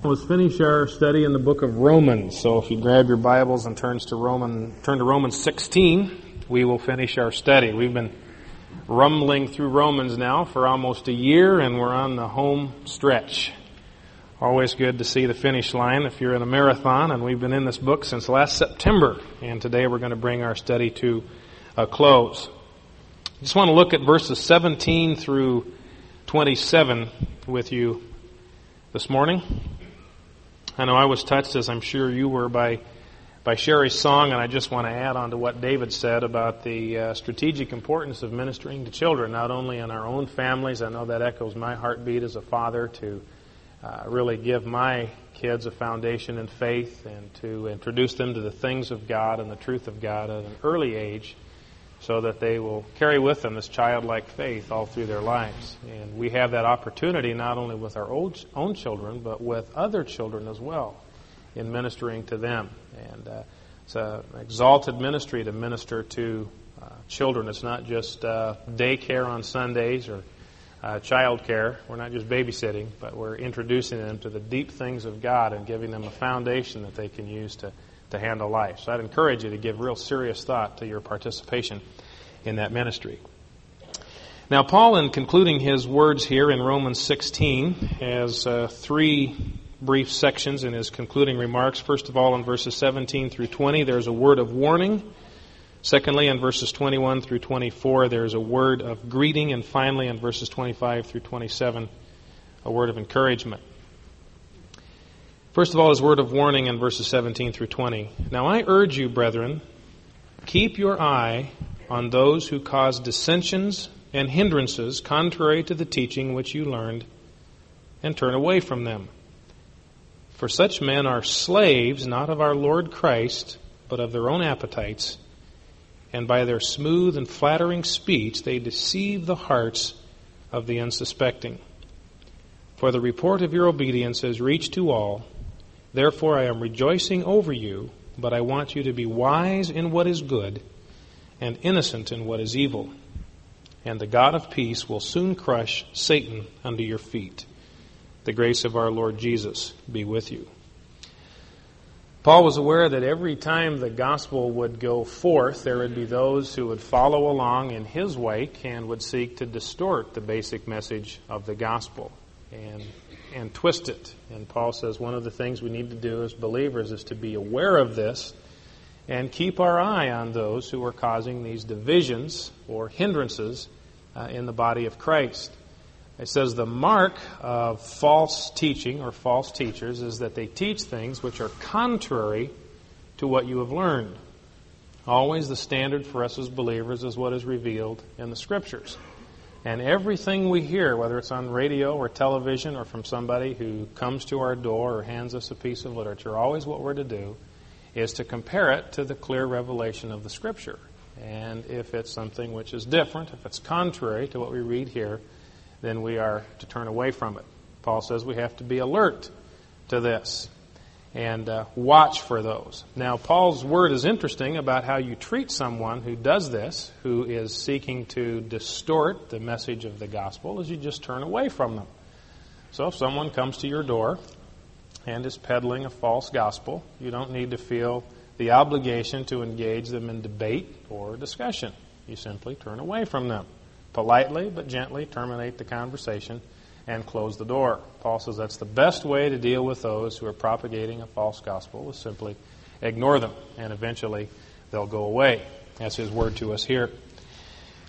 Let's finish our study in the book of Romans. So if you grab your Bibles and turns to Roman, turn to Romans 16, we will finish our study. We've been rumbling through Romans now for almost a year and we're on the home stretch. Always good to see the finish line if you're in a marathon and we've been in this book since last September and today we're going to bring our study to a close. I just want to look at verses 17 through 27 with you this morning. I know I was touched, as I'm sure you were, by by Sherry's song, and I just want to add on to what David said about the uh, strategic importance of ministering to children, not only in our own families. I know that echoes my heartbeat as a father to uh, really give my kids a foundation in faith and to introduce them to the things of God and the truth of God at an early age so that they will carry with them this childlike faith all through their lives. And we have that opportunity not only with our own children, but with other children as well in ministering to them. And uh, it's an exalted ministry to minister to uh, children. It's not just uh, daycare on Sundays or uh, child care. We're not just babysitting, but we're introducing them to the deep things of God and giving them a foundation that they can use to to handle life. So I'd encourage you to give real serious thought to your participation in that ministry. Now, Paul, in concluding his words here in Romans 16, has uh, three brief sections in his concluding remarks. First of all, in verses 17 through 20, there's a word of warning. Secondly, in verses 21 through 24, there's a word of greeting. And finally, in verses 25 through 27, a word of encouragement. First of all, his word of warning in verses 17 through 20. Now I urge you, brethren, keep your eye on those who cause dissensions and hindrances contrary to the teaching which you learned, and turn away from them. For such men are slaves not of our Lord Christ, but of their own appetites, and by their smooth and flattering speech they deceive the hearts of the unsuspecting. For the report of your obedience has reached to all Therefore, I am rejoicing over you, but I want you to be wise in what is good and innocent in what is evil. And the God of peace will soon crush Satan under your feet. The grace of our Lord Jesus be with you. Paul was aware that every time the gospel would go forth, there would be those who would follow along in his wake and would seek to distort the basic message of the gospel. And and twist it. And Paul says one of the things we need to do as believers is to be aware of this and keep our eye on those who are causing these divisions or hindrances uh, in the body of Christ. It says the mark of false teaching or false teachers is that they teach things which are contrary to what you have learned. Always the standard for us as believers is what is revealed in the Scriptures. And everything we hear, whether it's on radio or television or from somebody who comes to our door or hands us a piece of literature, always what we're to do is to compare it to the clear revelation of the Scripture. And if it's something which is different, if it's contrary to what we read here, then we are to turn away from it. Paul says we have to be alert to this and uh, watch for those. Now, Paul's word is interesting about how you treat someone who does this, who is seeking to distort the message of the gospel, is you just turn away from them. So, if someone comes to your door and is peddling a false gospel, you don't need to feel the obligation to engage them in debate or discussion. You simply turn away from them. Politely but gently terminate the conversation and close the door. Paul says that's the best way to deal with those who are propagating a false gospel is simply ignore them, and eventually they'll go away. That's his word to us here.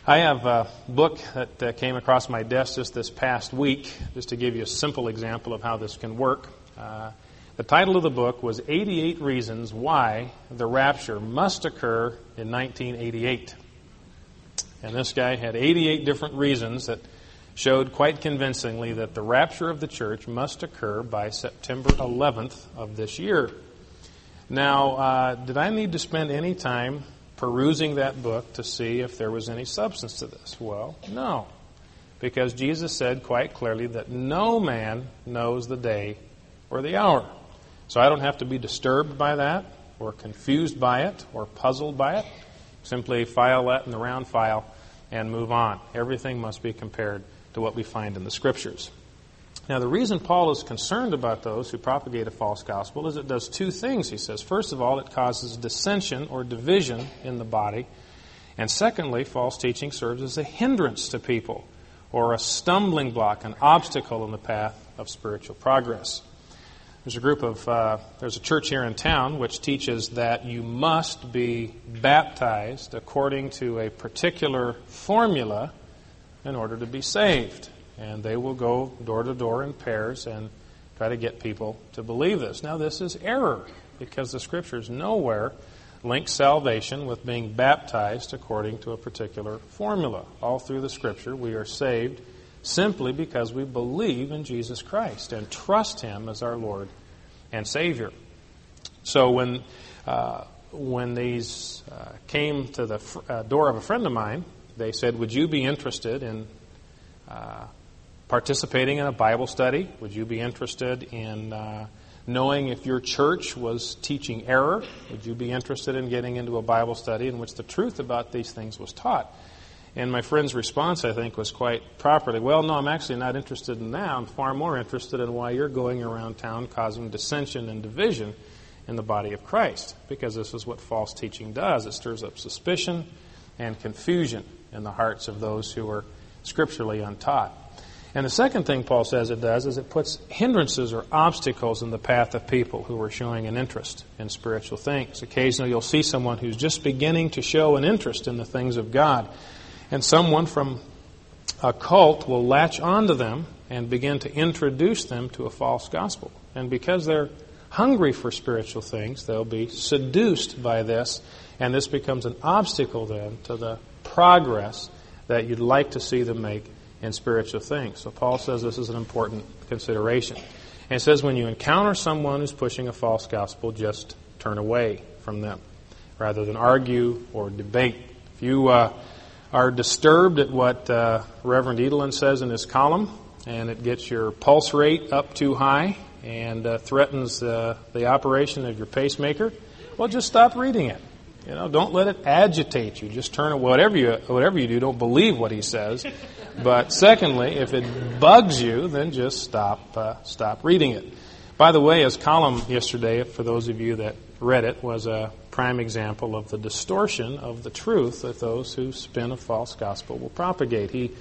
I have a book that uh, came across my desk just this past week, just to give you a simple example of how this can work. Uh, the title of the book was 88 Reasons Why the Rapture Must Occur in 1988. And this guy had 88 different reasons that showed quite convincingly that the rapture of the church must occur by September 11th of this year. Now, uh, did I need to spend any time perusing that book to see if there was any substance to this? Well, no. Because Jesus said quite clearly that no man knows the day or the hour. So I don't have to be disturbed by that, or confused by it, or puzzled by it. Simply file that in the round file and move on. Everything must be compared to what we find in the scriptures. Now, the reason Paul is concerned about those who propagate a false gospel is it does two things, he says. First of all, it causes dissension or division in the body. And secondly, false teaching serves as a hindrance to people or a stumbling block, an obstacle in the path of spiritual progress. There's a group of, uh, there's a church here in town which teaches that you must be baptized according to a particular formula in order to be saved and they will go door to door in pairs and try to get people to believe this. Now, this is error because the scriptures nowhere link salvation with being baptized according to a particular formula. All through the scripture, we are saved simply because we believe in Jesus Christ and trust Him as our Lord and Savior. So when uh, when these uh, came to the fr- uh, door of a friend of mine, they said, "Would you be interested in uh, participating in a Bible study? Would you be interested in uh, knowing if your church was teaching error? Would you be interested in getting into a Bible study in which the truth about these things was taught? And my friend's response, I think, was quite properly well, no, I'm actually not interested in that. I'm far more interested in why you're going around town causing dissension and division in the body of Christ, because this is what false teaching does. It stirs up suspicion and confusion in the hearts of those who are scripturally untaught. And the second thing Paul says it does is it puts hindrances or obstacles in the path of people who are showing an interest in spiritual things. Occasionally you'll see someone who's just beginning to show an interest in the things of God. And someone from a cult will latch onto them and begin to introduce them to a false gospel. And because they're hungry for spiritual things, they'll be seduced by this, and this becomes an obstacle then to the progress that you'd like to see them make in spiritual things. So Paul says this is an important consideration. And it says when you encounter someone who's pushing a false gospel, just turn away from them rather than argue or debate. If you uh, are disturbed at what uh, Reverend Edelin says in his column, and it gets your pulse rate up too high and uh, threatens uh, the operation of your pacemaker, well, just stop reading it. You know, don't let it agitate you. Just turn it. Whatever you whatever you do, don't believe what he says. But secondly, if it bugs you, then just stop uh, stop reading it. By the way, his column yesterday, for those of you that read it, was a prime example of the distortion of the truth that those who spin a false gospel will propagate. He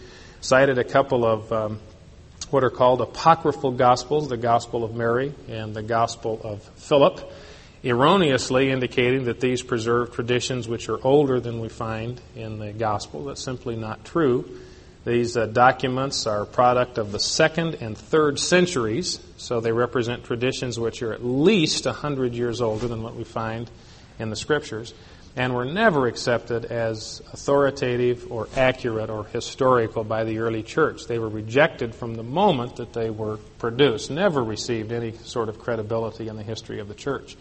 cited a couple of um, what are called apocryphal gospels, the Gospel of Mary and the Gospel of Philip erroneously indicating that these preserve traditions which are older than we find in the gospel. That's simply not true. These uh, documents are a product of the second and third centuries, so they represent traditions which are at least a hundred years older than what we find in the scriptures, and were never accepted as authoritative or accurate or historical by the early church. They were rejected from the moment that they were produced, never received any sort of credibility in the history of the church.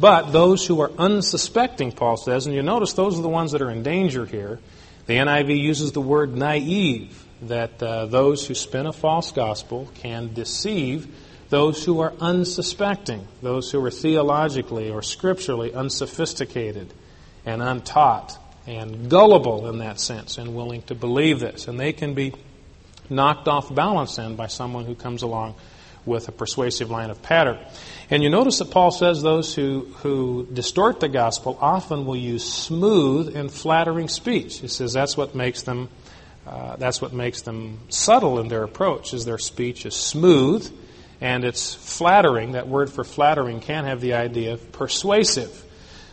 But those who are unsuspecting, Paul says, and you notice those are the ones that are in danger here. The NIV uses the word naive, that uh, those who spin a false gospel can deceive those who are unsuspecting, those who are theologically or scripturally unsophisticated and untaught and gullible in that sense and willing to believe this. And they can be knocked off balance then by someone who comes along with a persuasive line of pattern. And you notice that Paul says those who, who distort the gospel often will use smooth and flattering speech. He says that's what makes them uh, that's what makes them subtle in their approach. Is their speech is smooth and it's flattering. That word for flattering can have the idea of persuasive.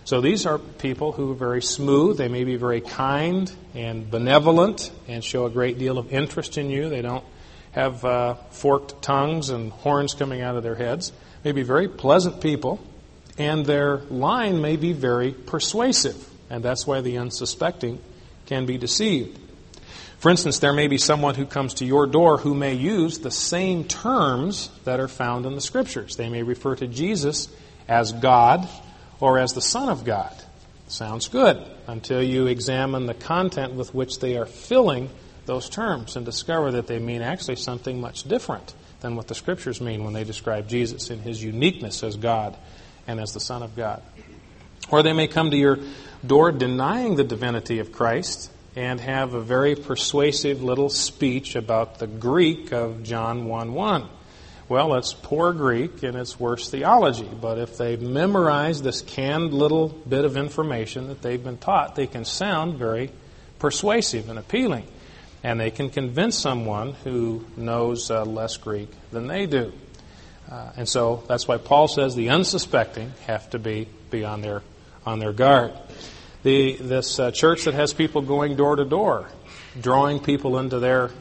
So these are people who are very smooth. They may be very kind and benevolent and show a great deal of interest in you. They don't have uh, forked tongues and horns coming out of their heads, may be very pleasant people, and their line may be very persuasive, and that's why the unsuspecting can be deceived. For instance, there may be someone who comes to your door who may use the same terms that are found in the Scriptures. They may refer to Jesus as God or as the Son of God. Sounds good until you examine the content with which they are filling those terms and discover that they mean actually something much different than what the scriptures mean when they describe Jesus in his uniqueness as God and as the Son of God. Or they may come to your door denying the divinity of Christ and have a very persuasive little speech about the Greek of John 1 1. well, it's poor Greek and it's worse theology. But if they memorize this canned little bit of information that they've been taught, they can sound very persuasive and appealing. And they can convince someone who knows uh, less Greek than they do. Uh, and so that's why Paul says the unsuspecting have to be, be on, their, on their guard. The, this uh, church that has people going door to door, drawing people into their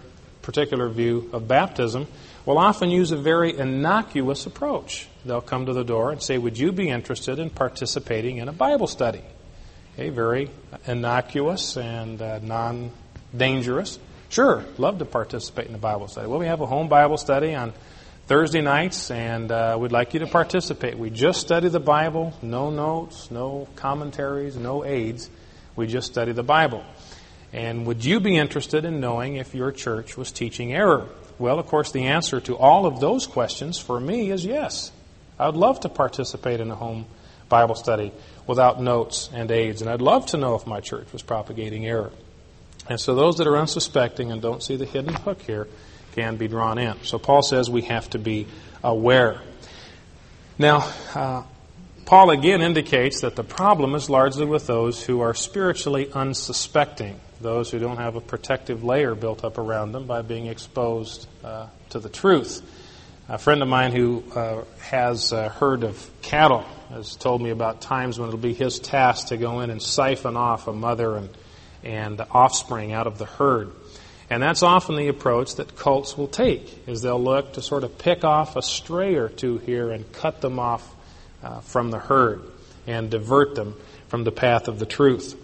particular view of baptism, will often use a very innocuous approach. They'll come to the door and say, Would you be interested in participating in a Bible study? Okay, very innocuous and uh, non dangerous. Sure, love to participate in the Bible study. Well, we have a home Bible study on Thursday nights, and uh, we'd like you to participate. We just study the Bible, no notes, no commentaries, no aids. We just study the Bible. And would you be interested in knowing if your church was teaching error? Well, of course, the answer to all of those questions for me is yes. I would love to participate in a home Bible study without notes and aids, and I'd love to know if my church was propagating error. And so those that are unsuspecting and don't see the hidden hook here can be drawn in. So Paul says we have to be aware. Now, uh, Paul again indicates that the problem is largely with those who are spiritually unsuspecting those who don't have a protective layer built up around them by being exposed uh, to the truth. A friend of mine who uh, has a herd of cattle has told me about times when it'll be his task to go in and siphon off a mother and, and the offspring out of the herd. And that's often the approach that cults will take, is they'll look to sort of pick off a stray or two here and cut them off uh, from the herd and divert them from the path of the truth.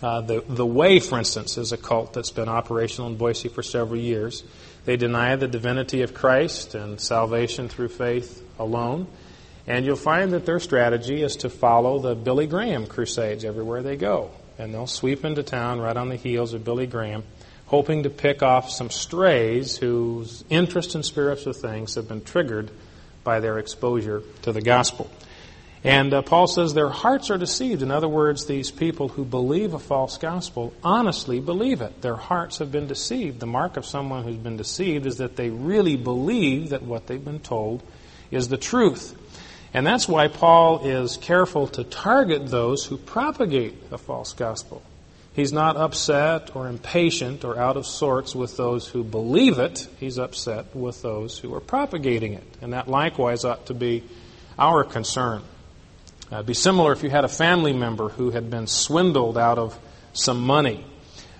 Uh, the, the Way, for instance, is a cult that's been operational in Boise for several years. They deny the divinity of Christ and salvation through faith alone. And you'll find that their strategy is to follow the Billy Graham crusades everywhere they go. And they'll sweep into town right on the heels of Billy Graham, hoping to pick off some strays whose interest in spiritual things have been triggered by their exposure to the gospel. And uh, Paul says their hearts are deceived. In other words, these people who believe a false gospel honestly believe it. Their hearts have been deceived. The mark of someone who's been deceived is that they really believe that what they've been told is the truth. And that's why Paul is careful to target those who propagate a false gospel. He's not upset or impatient or out of sorts with those who believe it. He's upset with those who are propagating it. And that likewise ought to be our concern. Uh, it'd be similar if you had a family member who had been swindled out of some money.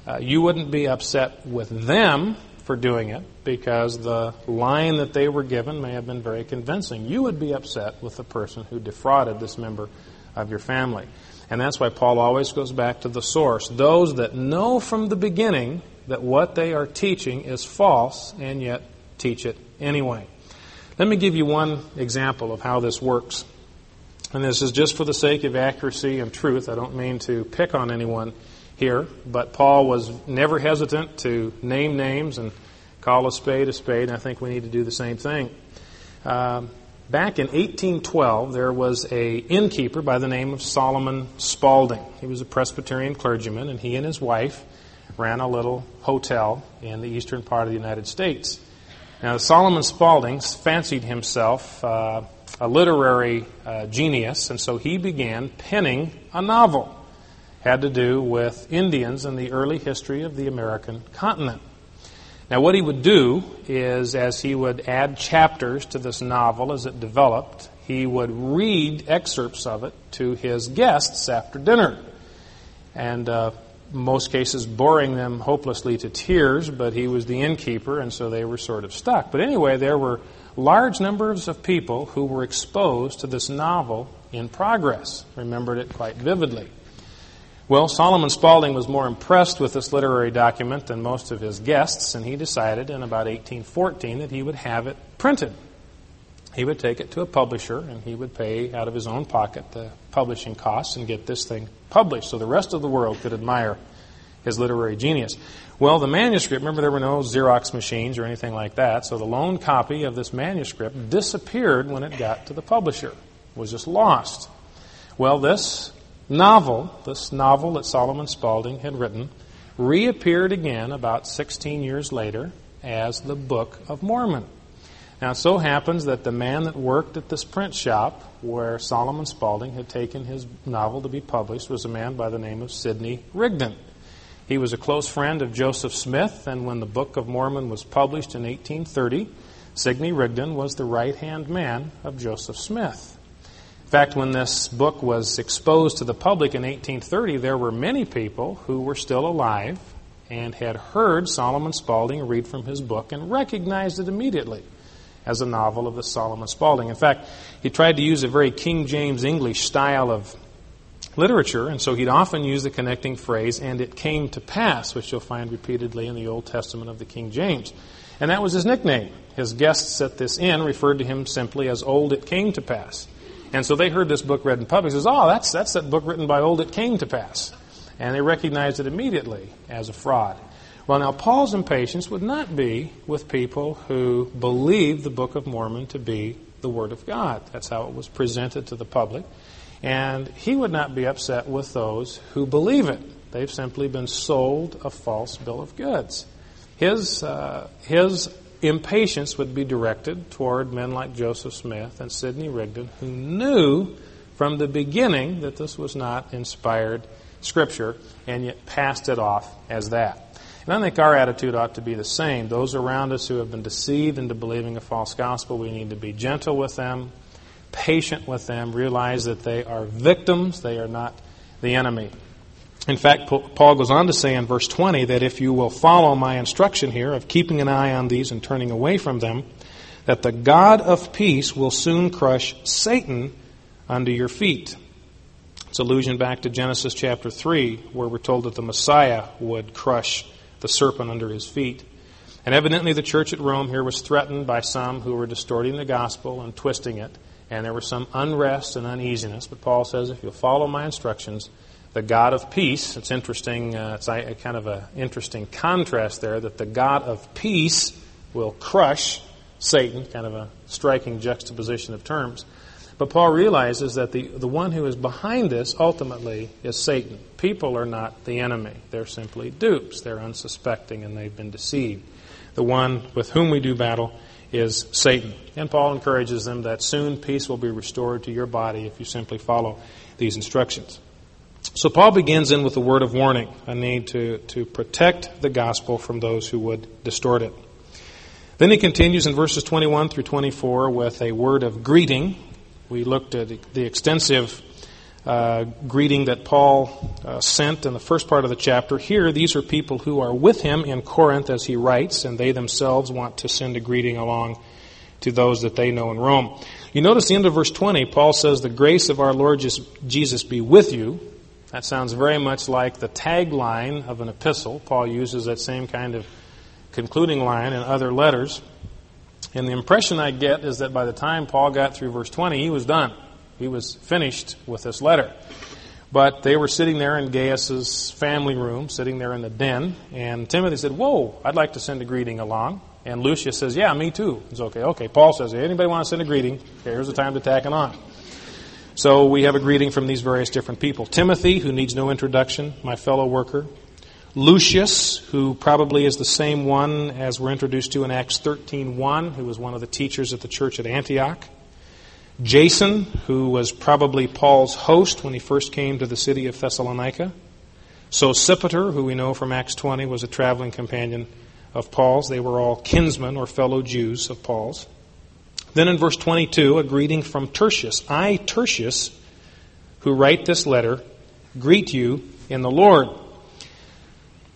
Uh, you wouldn't be upset with them for doing it because the line that they were given may have been very convincing. You would be upset with the person who defrauded this member of your family. And that's why Paul always goes back to the source. Those that know from the beginning that what they are teaching is false and yet teach it anyway. Let me give you one example of how this works. And this is just for the sake of accuracy and truth. I don't mean to pick on anyone here, but Paul was never hesitant to name names and call a spade a spade, and I think we need to do the same thing. Um, back in 1812, there was a innkeeper by the name of Solomon Spaulding. He was a Presbyterian clergyman, and he and his wife ran a little hotel in the eastern part of the United States. Now, Solomon Spaulding fancied himself uh, a literary uh, genius, and so he began penning a novel. Had to do with Indians and the early history of the American continent. Now, what he would do is, as he would add chapters to this novel as it developed, he would read excerpts of it to his guests after dinner. And uh, most cases, boring them hopelessly to tears, but he was the innkeeper, and so they were sort of stuck. But anyway, there were large numbers of people who were exposed to this novel in progress, remembered it quite vividly. Well, Solomon Spaulding was more impressed with this literary document than most of his guests, and he decided in about 1814 that he would have it printed. He would take it to a publisher, and he would pay out of his own pocket the publishing costs and get this thing published so the rest of the world could admire his literary genius. Well, the manuscript, remember there were no Xerox machines or anything like that, so the lone copy of this manuscript disappeared when it got to the publisher, it was just lost. Well, this novel, this novel that Solomon Spaulding had written, reappeared again about 16 years later as the Book of Mormon. Now, it so happens that the man that worked at this print shop where Solomon Spaulding had taken his novel to be published was a man by the name of Sidney Rigdon. He was a close friend of Joseph Smith, and when the Book of Mormon was published in 1830, Sidney Rigdon was the right hand man of Joseph Smith. In fact, when this book was exposed to the public in 1830, there were many people who were still alive and had heard Solomon Spaulding read from his book and recognized it immediately as a novel of the Solomon Spaulding. In fact, he tried to use a very King James English style of literature, and so he'd often use the connecting phrase, and it came to pass, which you'll find repeatedly in the Old Testament of the King James. And that was his nickname. His guests at this inn referred to him simply as Old It Came to Pass. And so they heard this book read in public. Says, "Oh, that's that's that book written by Old It Came to Pass," and they recognized it immediately as a fraud. Well, now, Paul's impatience would not be with people who believed the Book of Mormon to be the Word of God. That's how it was presented to the public. And he would not be upset with those who believe it. They've simply been sold a false bill of goods. His, uh, his impatience would be directed toward men like Joseph Smith and Sidney Rigdon, who knew from the beginning that this was not inspired scripture and yet passed it off as that. And I think our attitude ought to be the same. Those around us who have been deceived into believing a false gospel, we need to be gentle with them, patient with them, realize that they are victims, they are not the enemy. In fact, Paul goes on to say in verse 20 that if you will follow my instruction here of keeping an eye on these and turning away from them, that the God of peace will soon crush Satan under your feet. It's allusion back to Genesis chapter 3, where we're told that the Messiah would crush the serpent under his feet. And evidently, the church at Rome here was threatened by some who were distorting the gospel and twisting it, and there was some unrest and uneasiness. But Paul says, if you'll follow my instructions, the God of peace, it's interesting, uh, it's a, a kind of an interesting contrast there, that the God of peace will crush Satan, kind of a striking juxtaposition of terms. But Paul realizes that the, the one who is behind this ultimately is Satan. People are not the enemy, they're simply dupes. They're unsuspecting and they've been deceived. The one with whom we do battle is Satan. And Paul encourages them that soon peace will be restored to your body if you simply follow these instructions. So Paul begins in with a word of warning, a need to, to protect the gospel from those who would distort it. Then he continues in verses 21 through 24 with a word of greeting we looked at the extensive uh, greeting that Paul uh, sent in the first part of the chapter. Here, these are people who are with him in Corinth as he writes, and they themselves want to send a greeting along to those that they know in Rome. You notice the end of verse 20, Paul says, The grace of our Lord Jesus be with you. That sounds very much like the tagline of an epistle. Paul uses that same kind of concluding line in other letters. And the impression I get is that by the time Paul got through verse 20, he was done. He was finished with this letter. But they were sitting there in Gaius's family room, sitting there in the den, and Timothy said, Whoa, I'd like to send a greeting along. And Lucius says, Yeah, me too. It's okay. Okay. Paul says, Anybody want to send a greeting? Okay, here's the time to tack it on. So we have a greeting from these various different people. Timothy, who needs no introduction, my fellow worker. Lucius, who probably is the same one as we're introduced to in Acts 13:1, who was one of the teachers at the church at Antioch. Jason, who was probably Paul's host when he first came to the city of Thessalonica. Sosipater, who we know from Acts 20 was a traveling companion of Paul's. They were all kinsmen or fellow Jews of Paul's. Then in verse 22, a greeting from Tertius. I, Tertius, who write this letter, greet you in the Lord.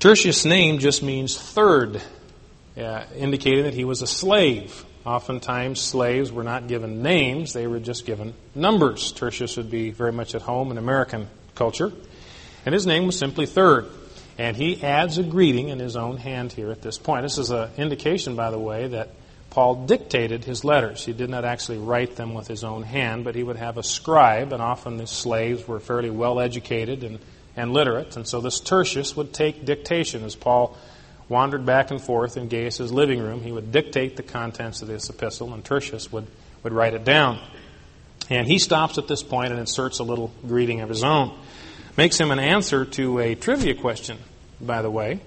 Tertius' name just means third, uh, indicating that he was a slave. Oftentimes, slaves were not given names, they were just given numbers. Tertius would be very much at home in American culture. And his name was simply Third. And he adds a greeting in his own hand here at this point. This is an indication, by the way, that Paul dictated his letters. He did not actually write them with his own hand, but he would have a scribe, and often the slaves were fairly well educated and and literate. And so this Tertius would take dictation as Paul wandered back and forth in Gaius' living room. He would dictate the contents of this epistle, and Tertius would, would write it down. And he stops at this point and inserts a little greeting of his own. Makes him an answer to a trivia question, by the way.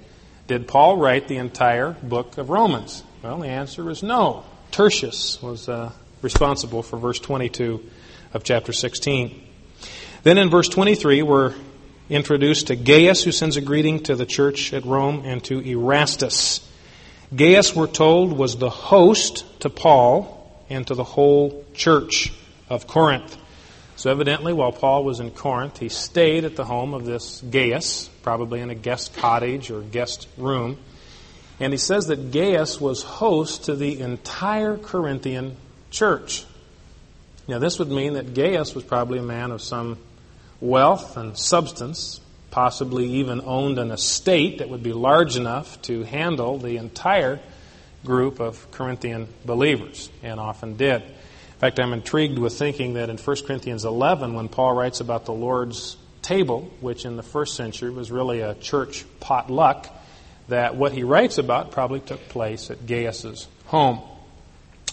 Did Paul write the entire book of Romans? Well, the answer is no. Tertius was uh, responsible for verse 22 of chapter 16. Then in verse 23, we're introduced to Gaius, who sends a greeting to the church at Rome, and to Erastus. Gaius, we're told, was the host to Paul and to the whole church of Corinth. So, evidently, while Paul was in Corinth, he stayed at the home of this Gaius, probably in a guest cottage or guest room. And he says that Gaius was host to the entire Corinthian church. Now, this would mean that Gaius was probably a man of some wealth and substance, possibly even owned an estate that would be large enough to handle the entire group of Corinthian believers, and often did. In fact, I'm intrigued with thinking that in 1 Corinthians 11, when Paul writes about the Lord's table, which in the first century was really a church potluck, that what he writes about probably took place at Gaius's home.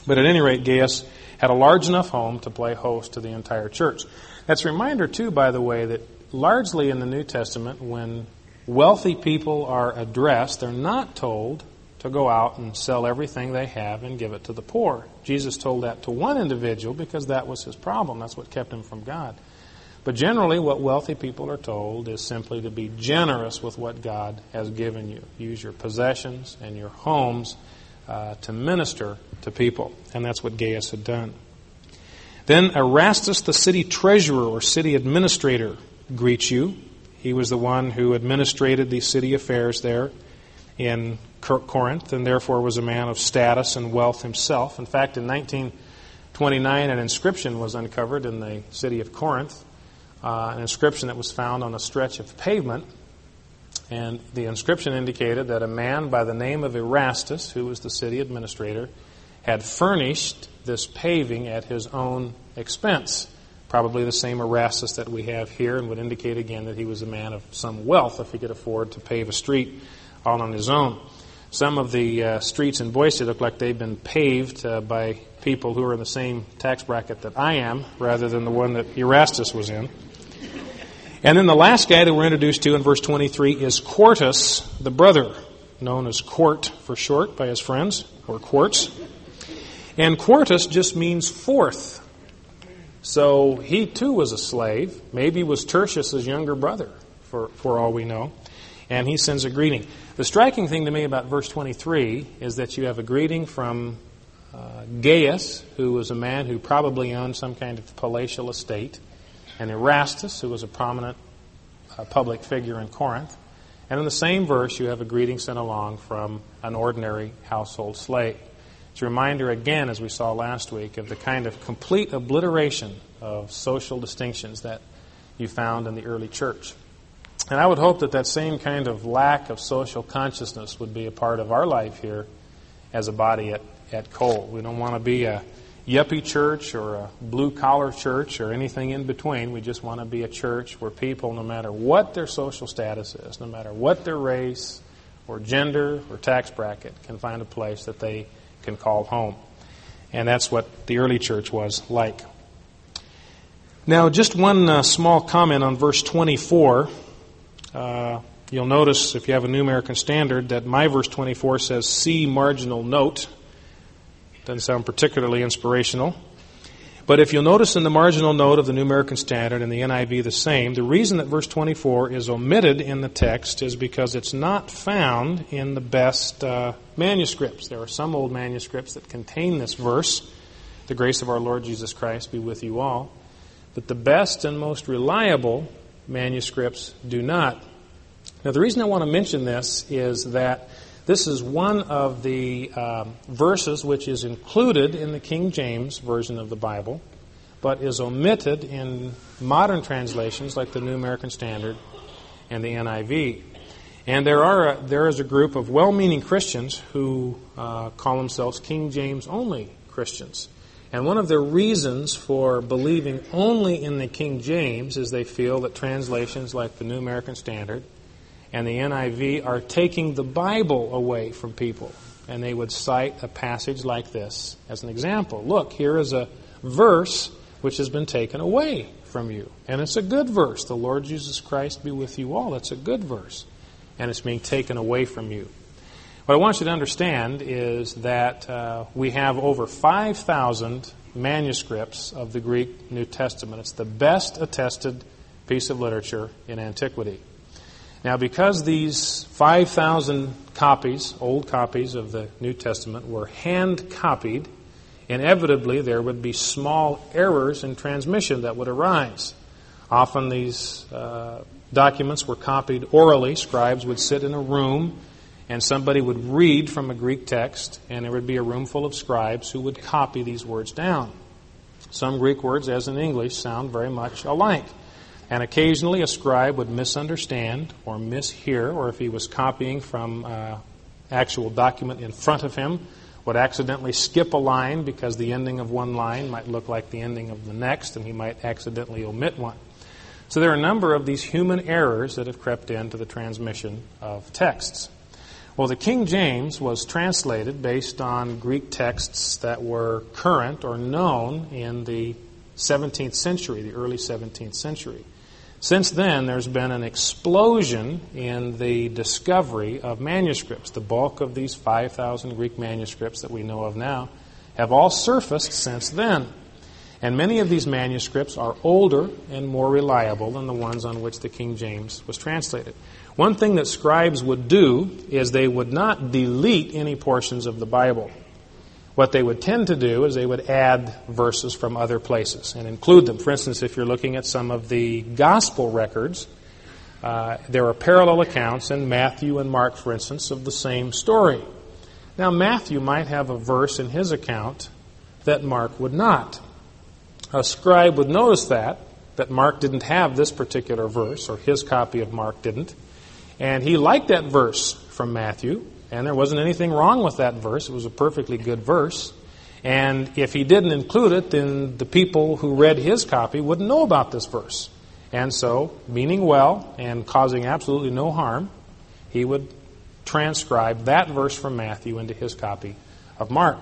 But at any rate, Gaius had a large enough home to play host to the entire church. That's a reminder, too, by the way, that largely in the New Testament, when wealthy people are addressed, they're not told to go out and sell everything they have and give it to the poor. Jesus told that to one individual because that was his problem. That's what kept him from God. But generally, what wealthy people are told is simply to be generous with what God has given you. Use your possessions and your homes uh, to minister to people. And that's what Gaius had done. Then Erastus, the city treasurer or city administrator, greets you. He was the one who administrated the city affairs there in Corinth and therefore was a man of status and wealth himself. In fact, in 1929, an inscription was uncovered in the city of Corinth, uh, an inscription that was found on a stretch of pavement. And the inscription indicated that a man by the name of Erastus, who was the city administrator, had furnished this paving at his own expense. Probably the same Erastus that we have here, and would indicate again that he was a man of some wealth if he could afford to pave a street all on his own. Some of the uh, streets in Boise look like they've been paved uh, by people who are in the same tax bracket that I am, rather than the one that Erastus was in. And then the last guy that we're introduced to in verse 23 is Quartus, the brother, known as Quart for short by his friends, or Quartz. And Quartus just means fourth. So he too was a slave. Maybe was Tertius's younger brother, for, for all we know. And he sends a greeting. The striking thing to me about verse 23 is that you have a greeting from uh, Gaius, who was a man who probably owned some kind of palatial estate, and Erastus, who was a prominent uh, public figure in Corinth. And in the same verse, you have a greeting sent along from an ordinary household slave. It's a reminder, again, as we saw last week, of the kind of complete obliteration of social distinctions that you found in the early church. And I would hope that that same kind of lack of social consciousness would be a part of our life here as a body at, at Cole. We don't want to be a yuppie church or a blue collar church or anything in between. We just want to be a church where people, no matter what their social status is, no matter what their race or gender or tax bracket, can find a place that they can call home. And that's what the early church was like. Now, just one uh, small comment on verse 24. Uh, you'll notice, if you have a New American Standard, that my verse 24 says see marginal note. Doesn't sound particularly inspirational. But if you'll notice in the marginal note of the New American Standard and the NIV the same, the reason that verse 24 is omitted in the text is because it's not found in the best uh, manuscripts. There are some old manuscripts that contain this verse The grace of our Lord Jesus Christ be with you all. But the best and most reliable manuscripts do not. Now, the reason I want to mention this is that this is one of the um, verses which is included in the King James Version of the Bible, but is omitted in modern translations like the New American Standard and the NIV. And there, are a, there is a group of well meaning Christians who uh, call themselves King James only Christians. And one of their reasons for believing only in the King James is they feel that translations like the New American Standard and the NIV are taking the Bible away from people. And they would cite a passage like this as an example. Look, here is a verse which has been taken away from you. And it's a good verse. The Lord Jesus Christ be with you all. That's a good verse. And it's being taken away from you. What I want you to understand is that uh, we have over 5,000 manuscripts of the Greek New Testament. It's the best attested piece of literature in antiquity. Now, because these 5,000 copies, old copies of the New Testament, were hand copied, inevitably there would be small errors in transmission that would arise. Often these uh, documents were copied orally. Scribes would sit in a room and somebody would read from a Greek text, and there would be a room full of scribes who would copy these words down. Some Greek words, as in English, sound very much alike. And occasionally a scribe would misunderstand or mishear, or if he was copying from uh, actual document in front of him, would accidentally skip a line because the ending of one line might look like the ending of the next, and he might accidentally omit one. So there are a number of these human errors that have crept into the transmission of texts. Well, the King James was translated based on Greek texts that were current or known in the 17th century, the early 17th century. Since then, there's been an explosion in the discovery of manuscripts. The bulk of these 5,000 Greek manuscripts that we know of now have all surfaced since then. And many of these manuscripts are older and more reliable than the ones on which the King James was translated. One thing that scribes would do is they would not delete any portions of the Bible. What they would tend to do is they would add verses from other places and include them. For instance, if you're looking at some of the gospel records, uh, there are parallel accounts in Matthew and Mark, for instance, of the same story. Now, Matthew might have a verse in his account that Mark would not. A scribe would notice that, that Mark didn't have this particular verse, or his copy of Mark didn't, and he liked that verse from Matthew, and there wasn't anything wrong with that verse. It was a perfectly good verse. And if he didn't include it, then the people who read his copy wouldn't know about this verse. And so, meaning well and causing absolutely no harm, he would transcribe that verse from Matthew into his copy of Mark.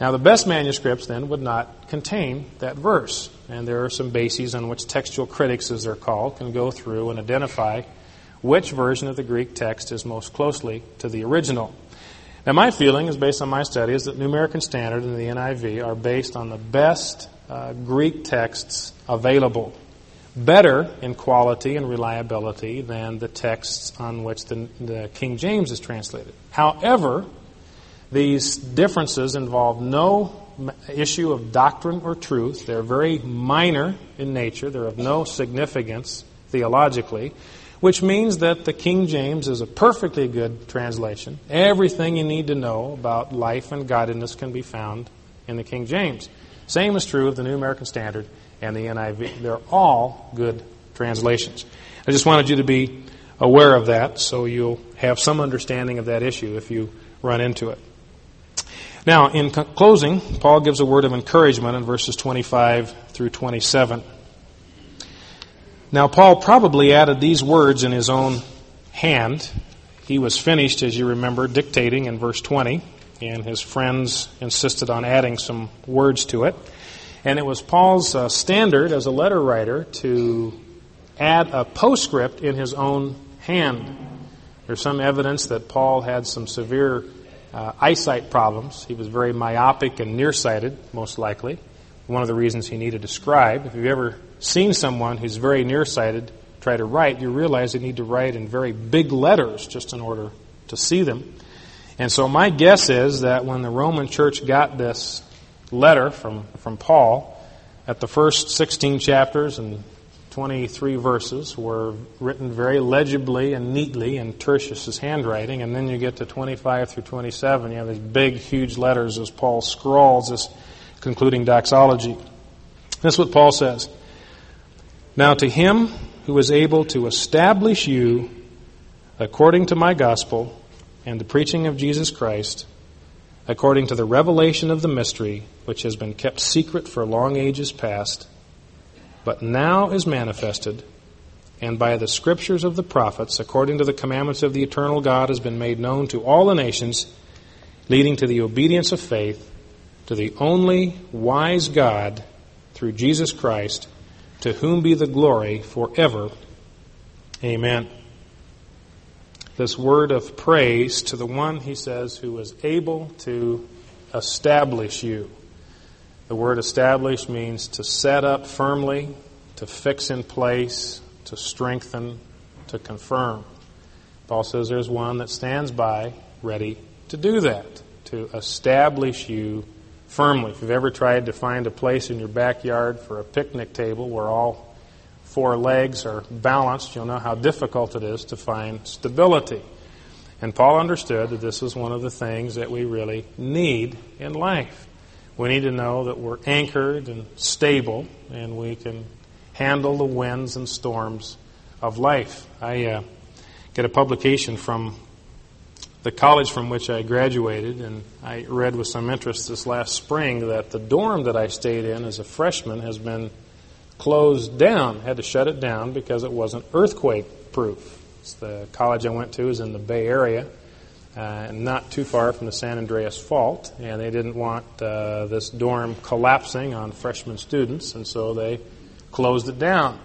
Now, the best manuscripts then would not contain that verse. And there are some bases on which textual critics, as they're called, can go through and identify which version of the Greek text is most closely to the original. Now, my feeling is based on my studies that New American Standard and the NIV are based on the best uh, Greek texts available, better in quality and reliability than the texts on which the, the King James is translated. However, these differences involve no issue of doctrine or truth. They're very minor in nature, they're of no significance theologically which means that the King James is a perfectly good translation. Everything you need to know about life and godliness can be found in the King James. Same is true of the New American Standard and the NIV. They're all good translations. I just wanted you to be aware of that so you'll have some understanding of that issue if you run into it. Now, in closing, Paul gives a word of encouragement in verses 25 through 27. Now, Paul probably added these words in his own hand. He was finished, as you remember, dictating in verse 20, and his friends insisted on adding some words to it. And it was Paul's uh, standard as a letter writer to add a postscript in his own hand. There's some evidence that Paul had some severe uh, eyesight problems. He was very myopic and nearsighted, most likely. One of the reasons he needed a scribe. If you've ever seen someone who's very nearsighted try to write, you realize they need to write in very big letters just in order to see them. And so my guess is that when the Roman church got this letter from, from Paul, at the first 16 chapters and 23 verses were written very legibly and neatly in Tertius's handwriting, and then you get to 25 through 27, you have these big, huge letters as Paul scrawls this concluding doxology. That's what Paul says. Now, to him who is able to establish you according to my gospel and the preaching of Jesus Christ, according to the revelation of the mystery which has been kept secret for long ages past, but now is manifested, and by the scriptures of the prophets, according to the commandments of the eternal God, has been made known to all the nations, leading to the obedience of faith, to the only wise God through Jesus Christ to whom be the glory forever. Amen. this word of praise to the one, he says, who is able to establish you. The word establish means to set up firmly, to fix in place, to strengthen, to confirm. Paul says there's one that stands by ready to do that, to establish you firmly. If you've ever tried to find a place in your backyard for a picnic table where all four legs are balanced, you'll know how difficult it is to find stability. And Paul understood that this is one of the things that we really need in life. We need to know that we're anchored and stable and we can handle the winds and storms of life. I uh, get a publication from the college from which I graduated, and I read with some interest this last spring that the dorm that I stayed in as a freshman has been closed down, had to shut it down because it wasn't earthquake proof. The college I went to is in the Bay Area, uh, not too far from the San Andreas Fault, and they didn't want uh, this dorm collapsing on freshman students, and so they closed it down.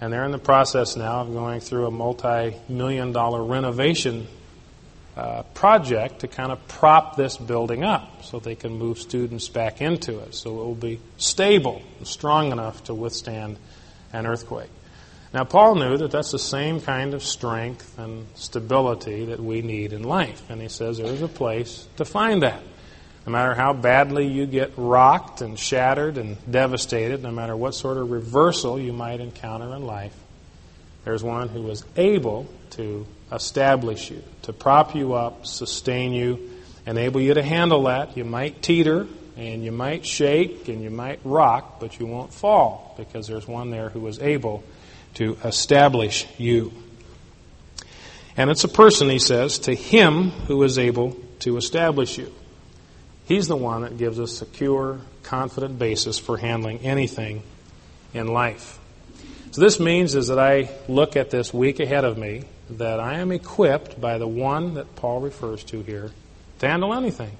And they're in the process now of going through a multi million dollar renovation uh, project to kind of prop this building up so they can move students back into it. So it will be stable and strong enough to withstand an earthquake. Now, Paul knew that that's the same kind of strength and stability that we need in life. And he says there's a place to find that. No matter how badly you get rocked and shattered and devastated, no matter what sort of reversal you might encounter in life, there's one who is able to establish you, to prop you up, sustain you, enable you to handle that. You might teeter and you might shake and you might rock, but you won't fall because there's one there who is able to establish you. And it's a person, he says, to him who is able to establish you. He's the one that gives a secure, confident basis for handling anything in life. So this means is that I look at this week ahead of me that I am equipped by the one that Paul refers to here to handle anything.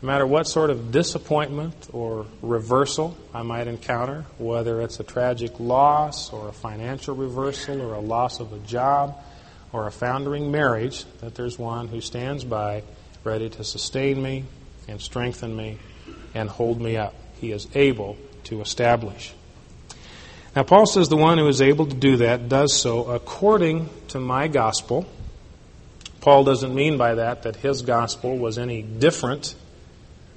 No matter what sort of disappointment or reversal I might encounter, whether it's a tragic loss or a financial reversal or a loss of a job or a foundering marriage, that there's one who stands by ready to sustain me and strengthen me and hold me up. He is able to establish. Now, Paul says the one who is able to do that does so according to my gospel. Paul doesn't mean by that that his gospel was any different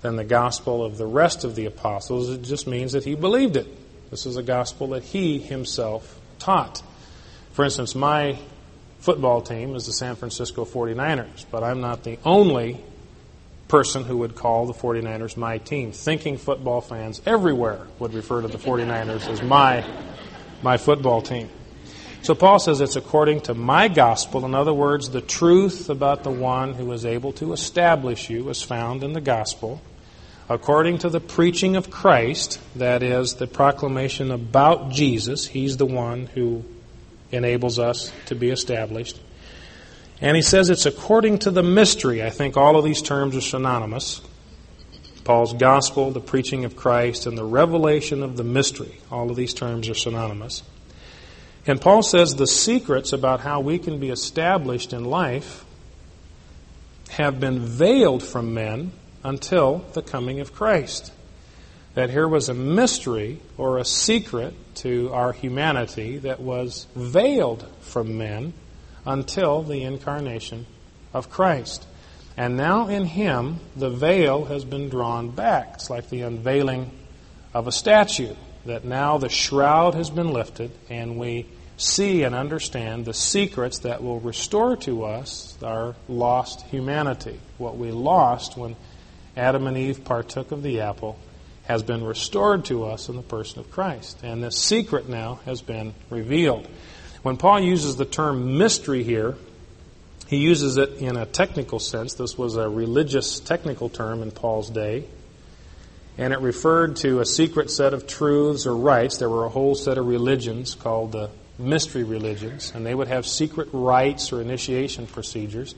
than the gospel of the rest of the apostles. It just means that he believed it. This is a gospel that he himself taught. For instance, my football team is the San Francisco 49ers, but I'm not the only person who would call the 49ers my team. Thinking football fans everywhere would refer to the 49ers as my, my football team. So Paul says it's according to my gospel. In other words, the truth about the one who is able to establish you is found in the gospel. According to the preaching of Christ, that is, the proclamation about Jesus, he's the one who enables us to be established. And he says it's according to the mystery. I think all of these terms are synonymous. Paul's gospel, the preaching of Christ, and the revelation of the mystery. All of these terms are synonymous. And Paul says the secrets about how we can be established in life have been veiled from men until the coming of Christ. That here was a mystery or a secret to our humanity that was veiled from men until the incarnation of Christ. And now in Him, the veil has been drawn back. It's like the unveiling of a statue, that now the shroud has been lifted, and we see and understand the secrets that will restore to us our lost humanity. What we lost when Adam and Eve partook of the apple has been restored to us in the person of Christ. And this secret now has been revealed. When Paul uses the term mystery here, he uses it in a technical sense. This was a religious technical term in Paul's day. And it referred to a secret set of truths or rites. There were a whole set of religions called the mystery religions, and they would have secret rites or initiation procedures.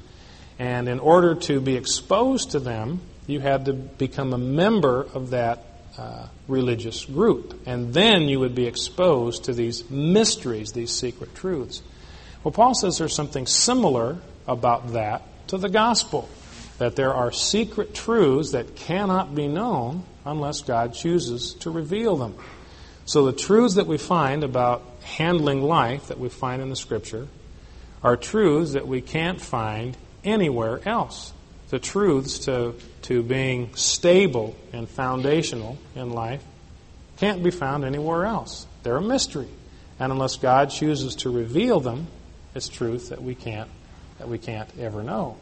And in order to be exposed to them, you had to become a member of that uh, religious group. And then you would be exposed to these mysteries, these secret truths. Well, Paul says there's something similar about that to the gospel. That there are secret truths that cannot be known unless God chooses to reveal them. So the truths that we find about handling life that we find in the Scripture are truths that we can't find anywhere else. The truths to, to being stable and foundational in life can't be found anywhere else. They're a mystery. And unless God chooses to reveal them, it's truth that we can't that we can't ever know.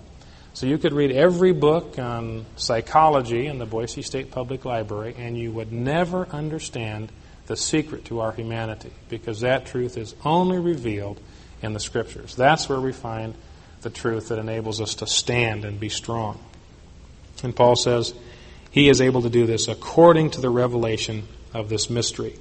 So you could read every book on psychology in the Boise State Public Library and you would never understand the secret to our humanity because that truth is only revealed in the scriptures. That's where we find the truth that enables us to stand and be strong. And Paul says he is able to do this according to the revelation of this mystery.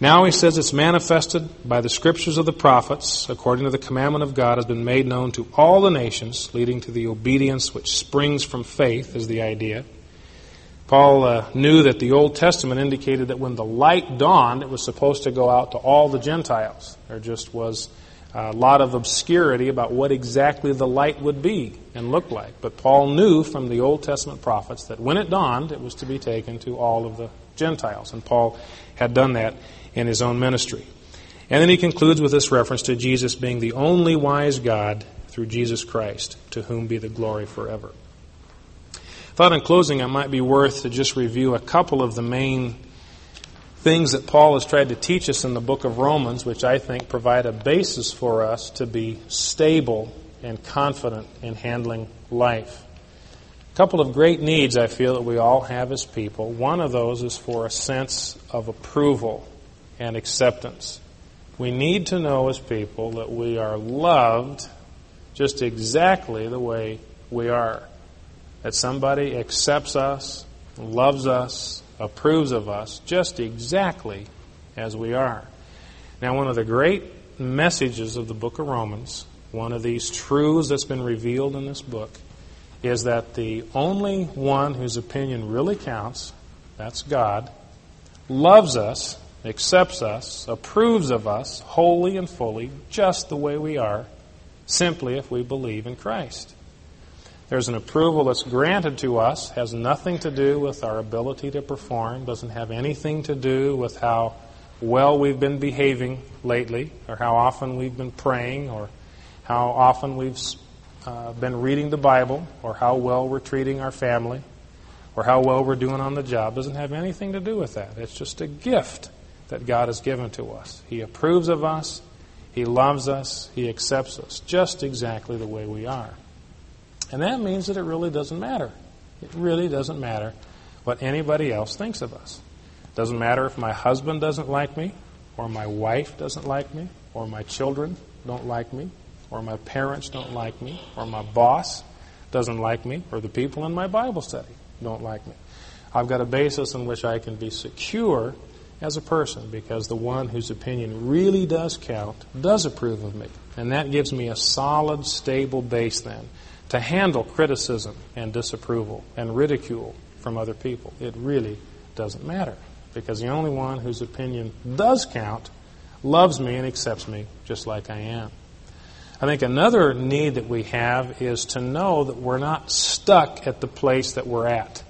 Now he says it's manifested by the scriptures of the prophets, according to the commandment of God, has been made known to all the nations, leading to the obedience which springs from faith, is the idea. Paul uh, knew that the Old Testament indicated that when the light dawned, it was supposed to go out to all the Gentiles. There just was a lot of obscurity about what exactly the light would be and look like. But Paul knew from the Old Testament prophets that when it dawned, it was to be taken to all of the Gentiles. And Paul had done that in his own ministry. And then he concludes with this reference to Jesus being the only wise God through Jesus Christ, to whom be the glory forever. I thought in closing it might be worth to just review a couple of the main things that Paul has tried to teach us in the book of Romans, which I think provide a basis for us to be stable and confident in handling life. A couple of great needs I feel that we all have as people. One of those is for a sense of approval and acceptance. We need to know as people that we are loved just exactly the way we are. That somebody accepts us, loves us, approves of us just exactly as we are. Now, one of the great messages of the book of Romans, one of these truths that's been revealed in this book, is that the only one whose opinion really counts, that's God, loves us accepts us, approves of us wholly and fully, just the way we are, simply if we believe in Christ. There's an approval that's granted to us, has nothing to do with our ability to perform, doesn't have anything to do with how well we've been behaving lately, or how often we've been praying, or how often we've uh, been reading the Bible, or how well we're treating our family, or how well we're doing on the job. Doesn't have anything to do with that. It's just a gift that God has given to us. He approves of us, He loves us, He accepts us just exactly the way we are. And that means that it really doesn't matter. It really doesn't matter what anybody else thinks of us. It doesn't matter if my husband doesn't like me, or my wife doesn't like me, or my children don't like me, or my parents don't like me, or my boss doesn't like me, or the people in my Bible study don't like me. I've got a basis on which I can be secure as a person because the one whose opinion really does count does approve of me. And that gives me a solid, stable base then to handle criticism and disapproval and ridicule from other people. It really doesn't matter because the only one whose opinion does count loves me and accepts me just like I am. I think another need that we have is to know that we're not stuck at the place that we're at.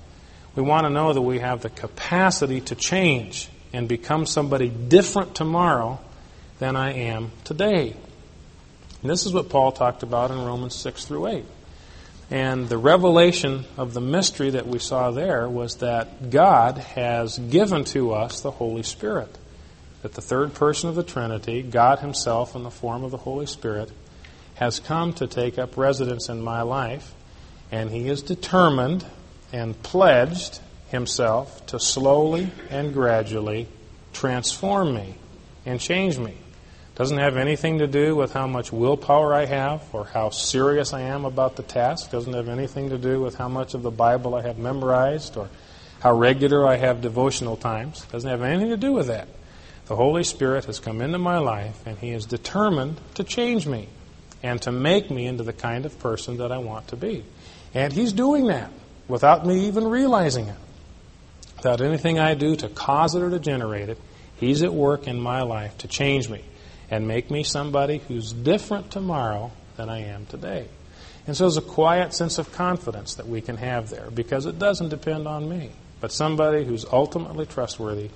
We want to know that we have the capacity to change and become somebody different tomorrow than I am today. And this is what Paul talked about in Romans 6 through 8. And the revelation of the mystery that we saw there was that God has given to us the Holy Spirit. That the third person of the Trinity, God Himself in the form of the Holy Spirit, has come to take up residence in my life, and He is determined and pledged himself to slowly and gradually transform me and change me. Doesn't have anything to do with how much willpower I have or how serious I am about the task. Doesn't have anything to do with how much of the Bible I have memorized or how regular I have devotional times. Doesn't have anything to do with that. The Holy Spirit has come into my life and He is determined to change me and to make me into the kind of person that I want to be. And He's doing that without me even realizing it without anything I do to cause it or to generate it, He's at work in my life to change me and make me somebody who's different tomorrow than I am today. And so there's a quiet sense of confidence that we can have there because it doesn't depend on me. But somebody who's ultimately trustworthy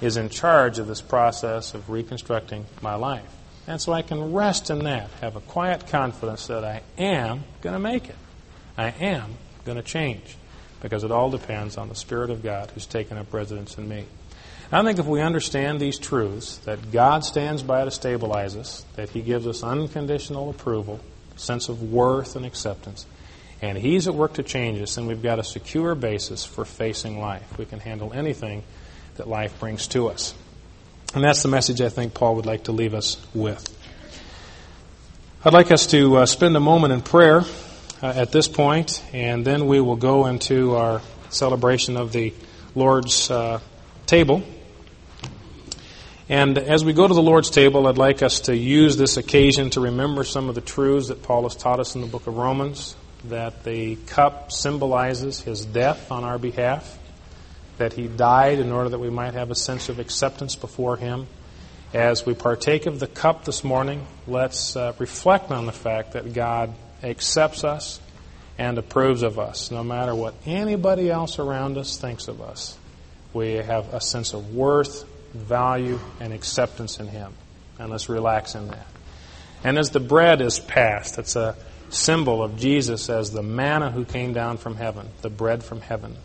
is in charge of this process of reconstructing my life. And so I can rest in that, have a quiet confidence that I am going to make it. I am going to change because it all depends on the Spirit of God who's taken up residence in me. I think if we understand these truths, that God stands by to stabilize us, that He gives us unconditional approval, sense of worth and acceptance, and He's at work to change us, then we've got a secure basis for facing life. We can handle anything that life brings to us. And that's the message I think Paul would like to leave us with. I'd like us to uh, spend a moment in prayer uh, at this point, and then we will go into our celebration of the Lord's uh, table. And as we go to the Lord's table, I'd like us to use this occasion to remember some of the truths that Paul has taught us in the book of Romans that the cup symbolizes his death on our behalf that he died in order that we might have a sense of acceptance before him. As we partake of the cup this morning, let's uh, reflect on the fact that God accepts us and approves of us, no matter what anybody else around us thinks of us. We have a sense of worth, value, and acceptance in Him. And let's relax in that. And as the bread is passed, it's a symbol of Jesus as the manna who came down from heaven, the bread from heaven.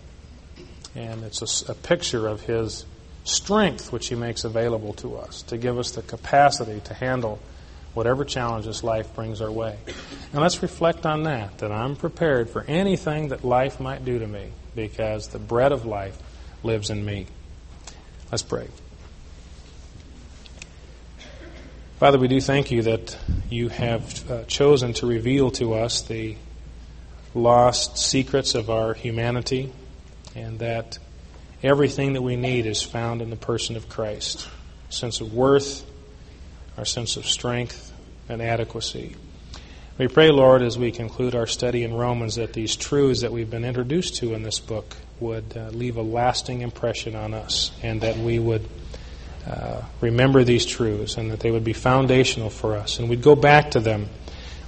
And it's a, a picture of His strength which He makes available to us to give us the capacity to handle whatever challenges life brings our way. And let's reflect on that, that I'm prepared for anything that life might do to me because the bread of life lives in me. Let's pray. Father, we do thank you that you have uh, chosen to reveal to us the lost secrets of our humanity and that everything that we need is found in the person of Christ. A sense of worth, our sense of strength and adequacy. We pray, Lord, as we conclude our study in Romans, that these truths that we've been introduced to in this book would uh, leave a lasting impression on us, and that we would uh, remember these truths, and that they would be foundational for us, and we'd go back to them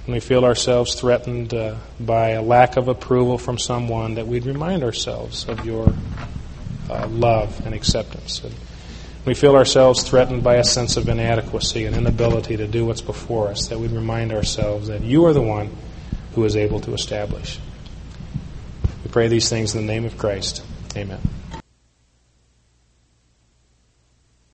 when we feel ourselves threatened uh, by a lack of approval from someone, that we'd remind ourselves of your uh, love and acceptance. And we feel ourselves threatened by a sense of inadequacy and inability to do what's before us, that we'd remind ourselves that you are the one who is able to establish. We pray these things in the name of Christ. Amen.